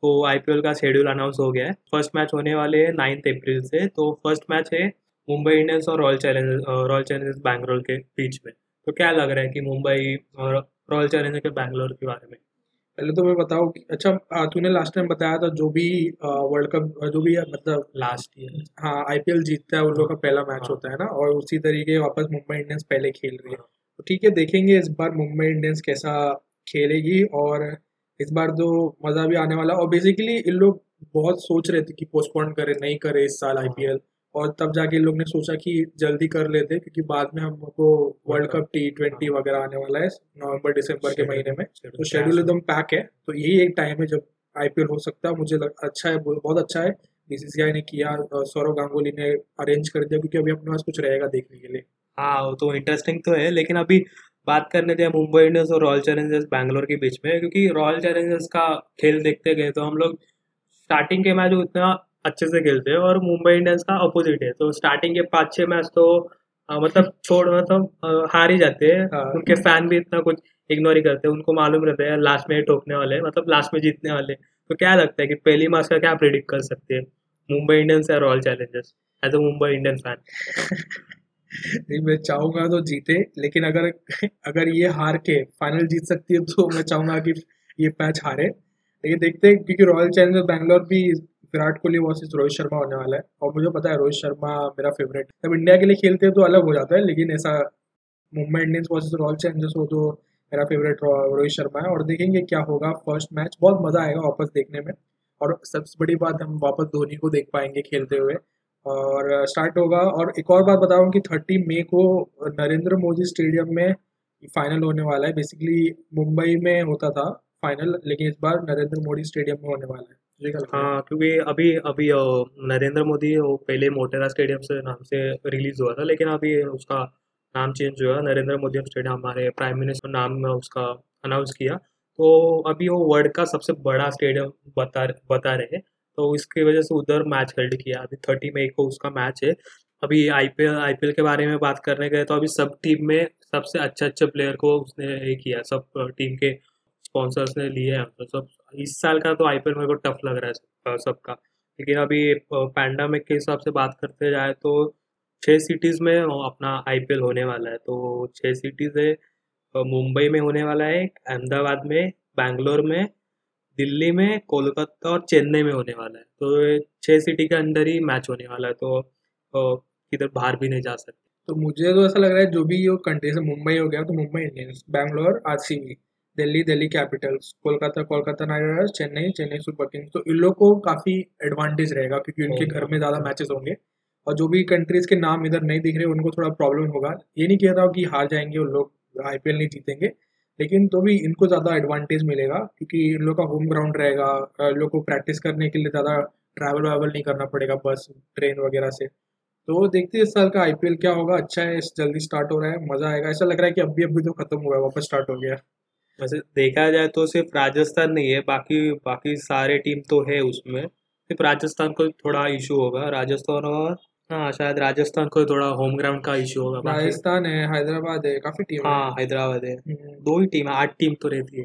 [SPEAKER 2] तो आईपीएल का शेड्यूल अनाउंस हो गया है। फ़र्स्ट मैच होने वाले हैं नाइन्थ अप्रैल से। तो फ़र्स्ट मैच है मुंबई इंडियंस और Royal Challengers Royal Challengers Bangalore के बीच में। तो क्या लग रहा है कि मुंबई और रॉयल चैलेंजर के बैंगलोर के बारे में
[SPEAKER 1] पहले तो मैं बताऊँ कि अच्छा तूने लास्ट टाइम बताया था जो भी वर्ल्ड कप जो भी मतलब
[SPEAKER 2] लास्ट ईयर
[SPEAKER 1] हाँ आईपीएल जीतता है उन लोगों का पहला मैच हाँ। होता है ना और उसी तरीके वापस मुंबई इंडियंस पहले खेल रही है हाँ। तो ठीक है देखेंगे इस बार मुंबई इंडियंस कैसा खेलेगी और इस बार तो मज़ा भी आने वाला और बेसिकली इन लोग बहुत सोच रहे थे कि पोस्टपोन करे नहीं करे इस साल आईपीएल हाँ। और तब जाके लोग ने सोचा कि जल्दी कर लेते क्योंकि बाद में हमको वर्ल्ड कप टी ट्वेंटी वगैरह आने वाला है नवंबर दिसंबर के महीने में। तो शेड्यूल एकदम पैक है। तो यही एक टाइम है जब आईपीएल हो सकता है। मुझे लग, अच्छा है बहुत अच्छा है। बीसीसीआई ने किया सौरव गांगुली ने अरेंज कर दिया क्योंकि अभी अपने पास कुछ रहेगा देखने के लिए।
[SPEAKER 2] हाँ तो इंटरेस्टिंग तो है लेकिन अभी बात करने थे मुंबई इंडियंस और रॉयल चैलेंजर्स बैंगलोर के बीच में क्योंकि रॉयल चैलेंजर्स का खेल देखते गए तो हम लोग स्टार्टिंग के मैच उतना अच्छे से खेलते हैं और मुंबई इंडियंस का अपोजिट है। तो स्टार्टिंग के पाँच छः मैच तो आ, मतलब छोड़ मतलब हार ही जाते हैं।
[SPEAKER 1] हाँ।
[SPEAKER 2] उनके फ़ैन भी इतना कुछ इग्नोर ही करते हैं। उनको मालूम रहता है लास्ट में ठोकने वाले मतलब लास्ट में जीतने वाले तो क्या लगता है कि पहली मैच का क्या प्रिडिक्ट कर सकते हैं? मुंबई इंडियंस या Royal Challengers as a Mumbai Indian fan
[SPEAKER 1] नहीं मैं चाहूँगा तो जीते लेकिन अगर अगर ये हार के फाइनल जीत सकती है तो मैं चाहूँगा कि ये मैच हारे। लेकिन देखते हैं क्योंकि रॉयल चैलेंजर्स बैंगलोर भी विराट कोहली वर्सेज रोहित शर्मा होने वाला है। और मुझे पता है रोहित शर्मा मेरा फेवरेट जब इंडिया के लिए खेलते हैं तो अलग हो जाता है, लेकिन ऐसा Mumbai Indians versus Royal Challengers हो तो मेरा फेवरेट रोहित शर्मा है। और देखेंगे क्या होगा फ़र्स्ट मैच बहुत मज़ा आएगा वापस देखने में। और सबसे बड़ी बात, हम वापस धोनी को देख पाएँगे खेलते हुए। और स्टार्ट होगा। और एक और बात बताऊँ कि थर्टी मई को नरेंद्र मोदी स्टेडियम में फाइनल होने वाला है। बेसिकली मुंबई में होता था फाइनल लेकिन इस बार नरेंद्र मोदी स्टेडियम में होने वाला है।
[SPEAKER 2] हाँ क्योंकि अभी अभी नरेंद्र मोदी, वो पहले मोटेरा स्टेडियम से नाम से रिलीज़ हुआ था, लेकिन अभी उसका नाम चेंज हुआ नरेंद्र मोदी स्टेडियम हमारे प्राइम मिनिस्टर नाम में उसका अनाउंस किया। तो अभी वो वर्ल्ड का सबसे बड़ा स्टेडियम बता बता रहे हैं। तो इसकी वजह से उधर मैच हेल्ड किया। अभी थर्टी मई को उसका मैच है। अभी आईपीएल आईपीएल के बारे में बात करने गए तो अभी सब टीम में सबसे अच्छे अच्छे प्लेयर को उसने ये किया, सब टीम के स्पॉन्सर्स ने लिए हैं। तो सब, इस साल का तो आईपीएल मेरे को टफ लग रहा है सबका। लेकिन अभी पैंडामिक के हिसाब से बात करते जाए तो छः सिटीज़ में अपना आईपीएल होने वाला है। तो छः सिटीज़ है मुंबई में होने वाला है अहमदाबाद में, बैंगलोर में, दिल्ली में, कोलकाता और चेन्नई में होने वाला है। तो छः सिटी के अंदर ही मैच होने वाला है। तो किधर बाहर भी नहीं जा सकते।
[SPEAKER 1] तो मुझे तो ऐसा लग रहा है जो भी ये कंट्री से मुंबई हो गया तो Mumbai Indians Bangalore or Delhi Delhi Capitals Kolkata Kolkata Knight Riders Chennai Chennai Super Kings. तो इन लोग को काफ़ी एडवांटेज रहेगा क्योंकि उनके घर में ज़्यादा मैचेस होंगे। और जो भी कंट्रीज़ के नाम इधर नहीं दिख रहे उनको थोड़ा प्रॉब्लम होगा। ये नहीं कह रहा हूँ कि हार जाएँगे उन लोग आईपीएल नहीं जीतेंगे लेकिन तो भी इनको ज़्यादा एडवांटेज मिलेगा क्योंकि इन लोग का होम ग्राउंड रहेगा। लोग को प्रैक्टिस करने के लिए ज़्यादा ट्रैवल वावल नहीं करना पड़ेगा बस ट्रेन वगैरह से। तो देखते हैं इस साल का आईपीएल क्या होगा। अच्छा है जल्दी स्टार्ट हो रहा है मज़ा आएगा। ऐसा लग रहा है कि अभी अभी तो खत्म हुआ है वापस स्टार्ट हो गया
[SPEAKER 2] वैसे देखा जाए तो सिर्फ़ राजस्थान नहीं है बाकी बाकी सारे टीम तो है उसमें। सिर्फ़ राजस्थान को थोड़ा इशू होगा। राजस्थान और हाँ शायद राजस्थान को थोड़ा होम ग्राउंड का इशू होगा
[SPEAKER 1] राजस्थान है हैदराबाद है काफ़ी टीम
[SPEAKER 2] हाँ। हैदराबाद है। हम्म। दो ही टीम है आठ टीम तो रहती है।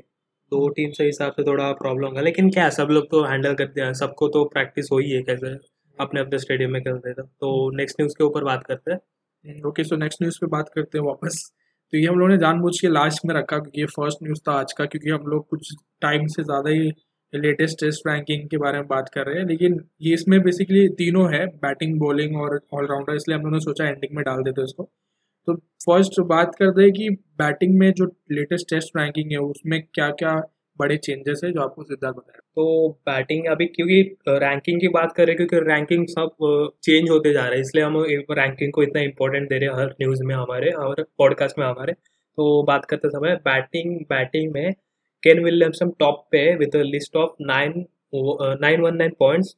[SPEAKER 2] दो टीम से हिसाब से थोड़ा प्रॉब्लम होगा। लेकिन क्या सब लोग तो हैंडल करते हैं सबको तो प्रैक्टिस हो ही है कैसे अपने अपने स्टेडियम में खेलते हैं। तो नेक्स्ट न्यूज़ के ऊपर बात करते हैं।
[SPEAKER 1] ओके सो नेक्स्ट न्यूज़ पे बात करते हैं वापस। तो ये हम लोगों ने जानबूझ के लास्ट में रखा क्योंकि ये फ़र्स्ट न्यूज़ था आज का, क्योंकि हम लोग कुछ टाइम से ज़्यादा ही लेटेस्ट टेस्ट रैंकिंग के बारे में बात कर रहे हैं। लेकिन ये इसमें बेसिकली तीनों है बैटिंग बॉलिंग और ऑलराउंडर इसलिए हम लोगों ने सोचा एंडिंग में डाल देते इसको। तो फ़र्स्ट बात करते हैं कि बैटिंग में जो लेटेस्ट टेस्ट रैंकिंग है, उसमें क्या क्या बड़े चेंजेस है जो आपको सिद्धार्थ बताया।
[SPEAKER 2] तो बैटिंग अभी क्योंकि रैंकिंग की बात करें क्योंकि रैंकिंग सब चेंज होते जा रहे हैं, इसलिए हम रैंकिंग को इतना इंपॉर्टेंट दे रहे हैं हर न्यूज़ में हमारे और पॉडकास्ट में हमारे। तो बात करते समय बैटिंग बैटिंग में केन विलियमसन टॉप पे with list of nine nine one nine points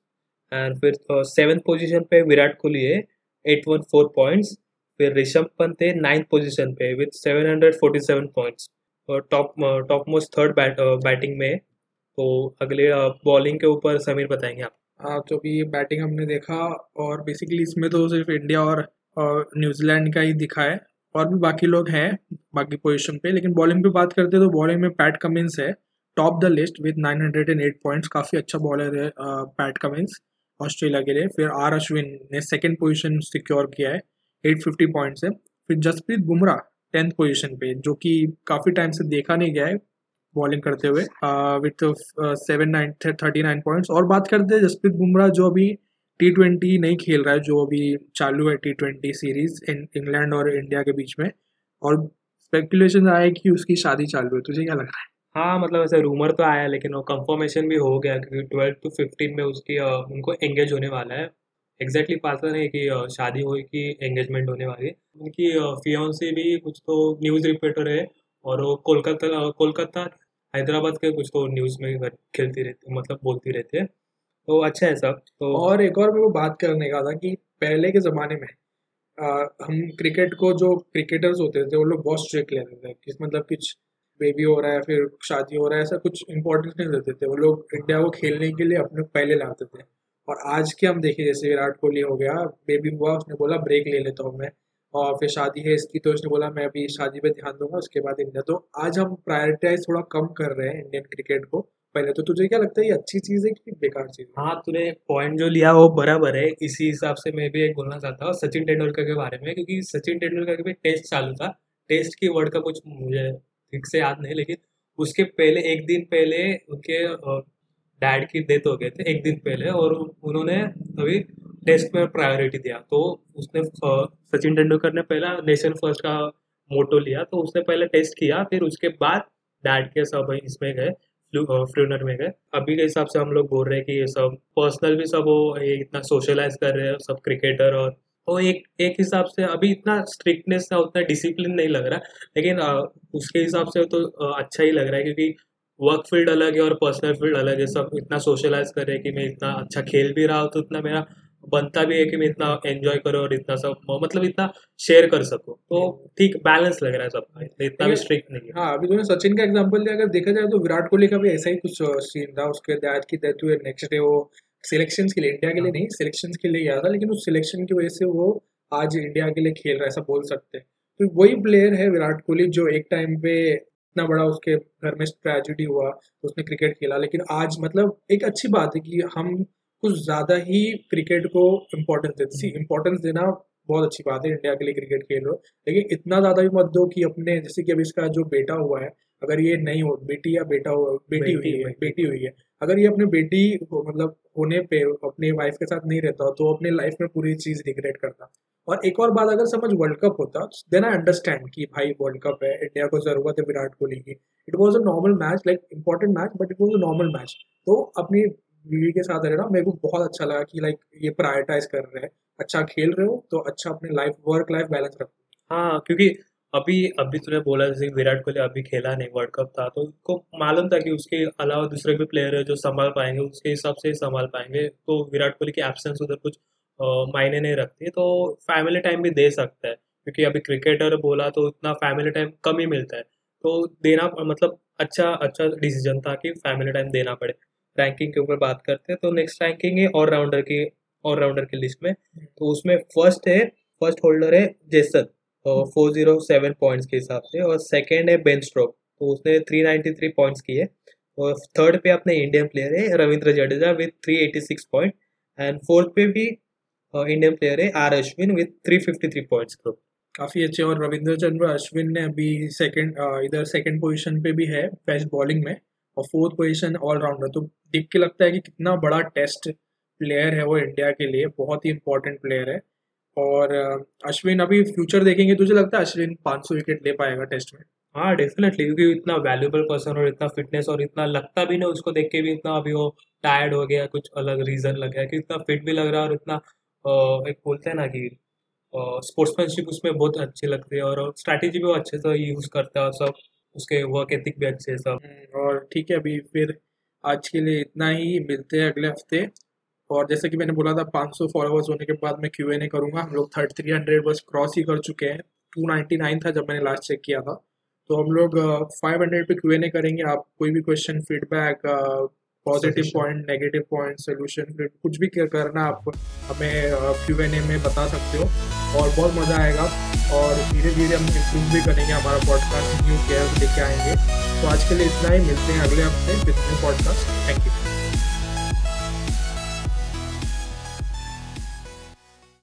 [SPEAKER 2] and फिर सेवन पोजीशन पे विराट कोहली है एट वन फोर पॉइंट्स फिर ऋषभ पंत है नाइन्थ पोजीशन पे with seven hundred forty seven points top top most third bat batting में तो अगले बॉलिंग के ऊपर समीर बताएँगे आप।
[SPEAKER 1] हाँ तो भी बैटिंग हमने देखा और बेसिकली इसमें तो सिर्फ़ इंडिया और न्यूजीलैंड का ही दिखा है और भी बाकी लोग हैं बाकी पोजीशन पे, लेकिन बॉलिंग पे बात करते हैं तो बॉलिंग में पैट कमिंस है top the list with 908 points काफ़ी अच्छा बॉलर है पैट कमिंस ऑस्ट्रेलिया के लिए। फिर आर अश्विन ने सेकेंड पोजिशन सिक्योर किया है 850 पॉइंट्स है। फिर जसप्रीत बुमराह टेंथ पोजीशन पे, जो कि काफ़ी टाइम से देखा नहीं गया है बॉलिंग करते हुए। With seven nine thirty nine points और बात करते हैं जसप्रीत बुमराह, जो अभी टी ट्वेंटी नहीं खेल रहा है, जो अभी चालू है टी ट्वेंटी सीरीज़ इंग्लैंड और इंडिया के बीच में। और स्पेकुलेशन आया कि उसकी शादी चालू है, तुझे क्या लग रहा है?
[SPEAKER 2] हाँ मतलब ऐसे रूमर तो आया, लेकिन वो कंफर्मेशन भी हो गया, क्योंकि ट्वेल्व टू फिफ्टीन में उसकी उनको एंगेज होने वाला है। एग्जैक्टली पता नहीं कि शादी हुई कि एंगेजमेंट होने वाली है। उनकी फियोन्सी भी कुछ तो न्यूज़ रिपोर्टर है और वो कोलकाता कोलकाता हैदराबाद के कुछ तो न्यूज़ में खेलती रहती मतलब बोलती रहती है। तो अच्छा है सब तो
[SPEAKER 1] और एक और मेरे को बात करने का था कि पहले के ज़माने में आ, हम क्रिकेट को जो क्रिकेटर्स होते थे वो लोग बहुत स्ट्रिक्ट लेते थे कि मतलब कुछ बेबी हो रहा है फिर शादी हो रहा है ऐसा कुछ इंपॉर्टेंस नहीं देते थे। वो लोग इंडिया को खेलने के लिए अपने पहले लाते थे। और आज के हम देखें, जैसे विराट कोहली हो गया बेबी हुआ, उसने बोला ब्रेक ले लेता हूँ मैं। और फिर शादी है इसकी तो उसने बोला, मैं अभी शादी पे ध्यान दूँगा, उसके बाद इंडिया। तो आज हम प्रायोरिटाइज थोड़ा कम कर रहे हैं इंडियन क्रिकेट को। पहले तो तुझे क्या लगता है, ये अच्छी चीज़ है कि बेकार चीज़ है?
[SPEAKER 2] हाँ तूने पॉइंट जो लिया, वो बराबर है। इसी हिसाब से मैं भी एक बोलना चाहता हूँ सचिन तेंदुलकर के बारे में, क्योंकि सचिन तेंदुलकर के भी टेस्ट चालू था। टेस्ट की वर्ड का कुछ मुझे ठीक से याद नहीं, लेकिन उसके पहले, एक दिन पहले उनके डैड की डेथ हो गए थे एक दिन पहले और उन्होंने अभी टेस्ट में प्रायोरिटी दिया। तो उसने सचिन तेंदुलकर ने पहला नेशन फ़र्स्ट का मोटो लिया तो उसने पहले टेस्ट किया, फिर उसके बाद डैड के सब इसमें गए फ्लूनर में गए। अभी के हिसाब से हम लोग बोल रहे हैं कि ये सब पर्सनल भी सब वो, ये इतना सोशलाइज कर रहे हैं, सब क्रिकेटर और तो एक एक हिसाब से अभी इतना स्ट्रिक्टनेस था उतना डिसिप्लिन नहीं लग रहा, लेकिन उसके हिसाब से तो अच्छा ही लग रहा है क्योंकि वर्क फ़ील्ड अलग है और पर्सनल फ़ील्ड अलग है। सब इतना सोशलाइज कर रहे हैं कि मैं इतना अच्छा खेल भी रहा हूँ तो इतना मेरा बनता भी है कि मैं इतना एंजॉय करूँ और इतना सब मतलब इतना शेयर कर सकूँ। तो ठीक बैलेंस लग रहा है सबका इतना भी स्ट्रिक्ट नहीं है।
[SPEAKER 1] हाँ अभी तूने सचिन का एग्ज़ाम्पल दिया अगर देखा जाए तो विराट कोहली का भी ऐसा ही कुछ सीन था। उसके डैड की डेथ हुई नेक्स्ट डे वो सिलेक्शन के लिए इंडिया के लिए नहीं सिलेक्शन के लिए गया था लेकिन उस सिलेक्शन की वजह से वो आज इंडिया के लिए खेल रहा है ऐसा बोल सकते हैं। तो वही प्लेयर है विराट कोहली जो एक टाइम पे इतना बड़ा उसके घर में ट्रेजिडी हुआ, उसने क्रिकेट खेला। लेकिन आज मतलब एक अच्छी बात है कि हम कुछ ज़्यादा ही क्रिकेट को इम्पोर्टेंस देते सी इम्पोर्टेंस देना बहुत अच्छी बात है इंडिया के लिए क्रिकेट खेल रहे हो। लेकिन इतना ज़्यादा भी मत दो कि अपने, जैसे कि अभी इसका जो बेटा हुआ है अगर ये नहीं हो बेटी या बेटा हो बेटी हुई है बेटी। हुई है। अगर ये अपने बेटी मतलब होने पे अपने वाइफ के साथ नहीं रहता तो अपने लाइफ में पूरी चीज़ रिग्रेट करता। और एक और बात अगर समझ वर्ल्ड कप होता देन आई अंडरस्टैंड कि भाई वर्ल्ड कप है इंडिया को ज़रूरत है विराट कोहली की। It was a normal match like important match but it was a normal match तो अपनी बीवी के साथ रहना मेरे को बहुत अच्छा लगा कि लाइक ये प्रायोरिटाइज कर रहे हैं। अच्छा खेल रहे हो तो अच्छा अपने लाइफ वर्क लाइफ बैलेंस रखो।
[SPEAKER 2] हाँ क्योंकि अभी अभी तूने बोला जैसे विराट कोहली अभी खेला नहीं वर्ल्ड कप था तो उसको मालूम था कि उसके अलावा दूसरे भी प्लेयर है जो संभाल पाएँगे, उसके हिसाब से ही संभाल पाएँगे तो विराट कोहली की एब्सेंस उधर कुछ मायने नहीं रखती तो फैमिली टाइम भी दे सकता है, क्योंकि अभी क्रिकेटर बोला तो इतना फैमिली टाइम कम ही मिलता है तो देना मतलब अच्छा अच्छा डिसीज़न था कि फैमिली टाइम देना पड़े। रैंकिंग के ऊपर बात करते हैं तो नेक्स्ट रैंकिंग है ऑलराउंडर की ऑलराउंडर की लिस्ट में तो उसमें फ़र्स्ट है फ़र्स्ट होल्डर है Jason four zero seven points के हिसाब से और सेकेंड है बेन स्ट्रोक तो उसने थ्री नाइन्टी थ्री पॉइंट्स किए और थर्ड पे अपने इंडियन प्लेयर है Ravindra Jadeja with three eighty six point and fourth पे भी इंडियन प्लेयर है R Ashwin with three fifty three points को
[SPEAKER 1] काफ़ी अच्छे और रविंद्र चंद्र अश्विन ने अभी सेकंड इधर सेकंड पोजीशन पे भी है बेस्ट बॉलिंग में और फोर्थ पोजीशन ऑलराउंडर तो देख के लगता है कि कितना बड़ा टेस्ट प्लेयर है वो इंडिया के लिए, बहुत ही इंपॉर्टेंट प्लेयर है। और अश्विन अभी फ्यूचर देखेंगे तुझे लगता है अश्विन 500 विकेट ले पाएगा टेस्ट में?
[SPEAKER 2] हाँ डेफिनेटली क्योंकि इतना वैल्यूबल पर्सन और इतना फिटनेस और इतना लगता भी नहीं उसको देख के भी इतना अभी वो टायर्ड हो गया कुछ अलग रीज़न लग गया कि इतना फिट भी लग रहा है और इतना एक बोलते हैं ना कि स्पोर्ट्समैनशिप उसमें बहुत अच्छी लगती है और स्ट्रैटेजी भी वो अच्छे से यूज़ करता है सब उसके वर्क एथिक भी अच्छे सब।
[SPEAKER 1] हम्म, और ठीक है अभी फिर आज के लिए इतना ही मिलते हैं अगले हफ़्ते। और जैसे कि मैंने बोला था 500 फॉलोअर्स होने के बाद मैं क्यू एन ए करूँगा। हम लोग थर्टी थ्री हंड्रेड बस क्रॉस ही कर चुके हैं। टू नाइन्टी नाइन था जब मैंने लास्ट चेक किया था। तो हम लोग फाइव हंड्रेड पे क्यू एन ए करेंगे। आप कोई भी question feedback positive point negative point solution कुछ भी करना आप हमें क्यू एन ए में बता सकते हो। और बहुत मज़ा आएगा। और धीरे धीरे हम इम्प्रूव भी करेंगे हमारा पॉडकास्ट न्यू केयर लेके आएँगे। तो आज के लिए इतना ही। मिलते हैं अगले हफ़्ते with new podcast thank you